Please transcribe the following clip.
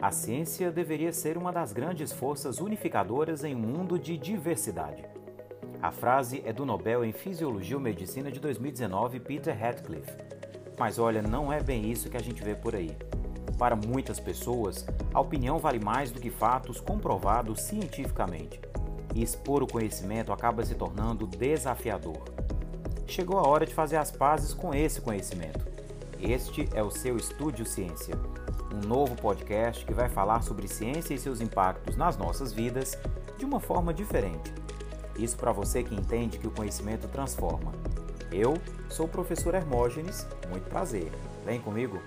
A ciência deveria ser uma das grandes forças unificadoras em um mundo de diversidade. A frase é do Nobel em Fisiologia ou Medicina de 2019, Peter Radcliffe. Mas olha, não é bem isso que a gente vê por aí. Para muitas pessoas, a opinião vale mais do que fatos comprovados cientificamente. E expor o conhecimento acaba se tornando desafiador. Chegou a hora de fazer as pazes com esse conhecimento. Este é o seu Estúdio Ciência um novo podcast que vai falar sobre ciência e seus impactos nas nossas vidas de uma forma diferente. Isso para você que entende que o conhecimento transforma. Eu sou o professor Hermógenes, muito prazer. Vem comigo?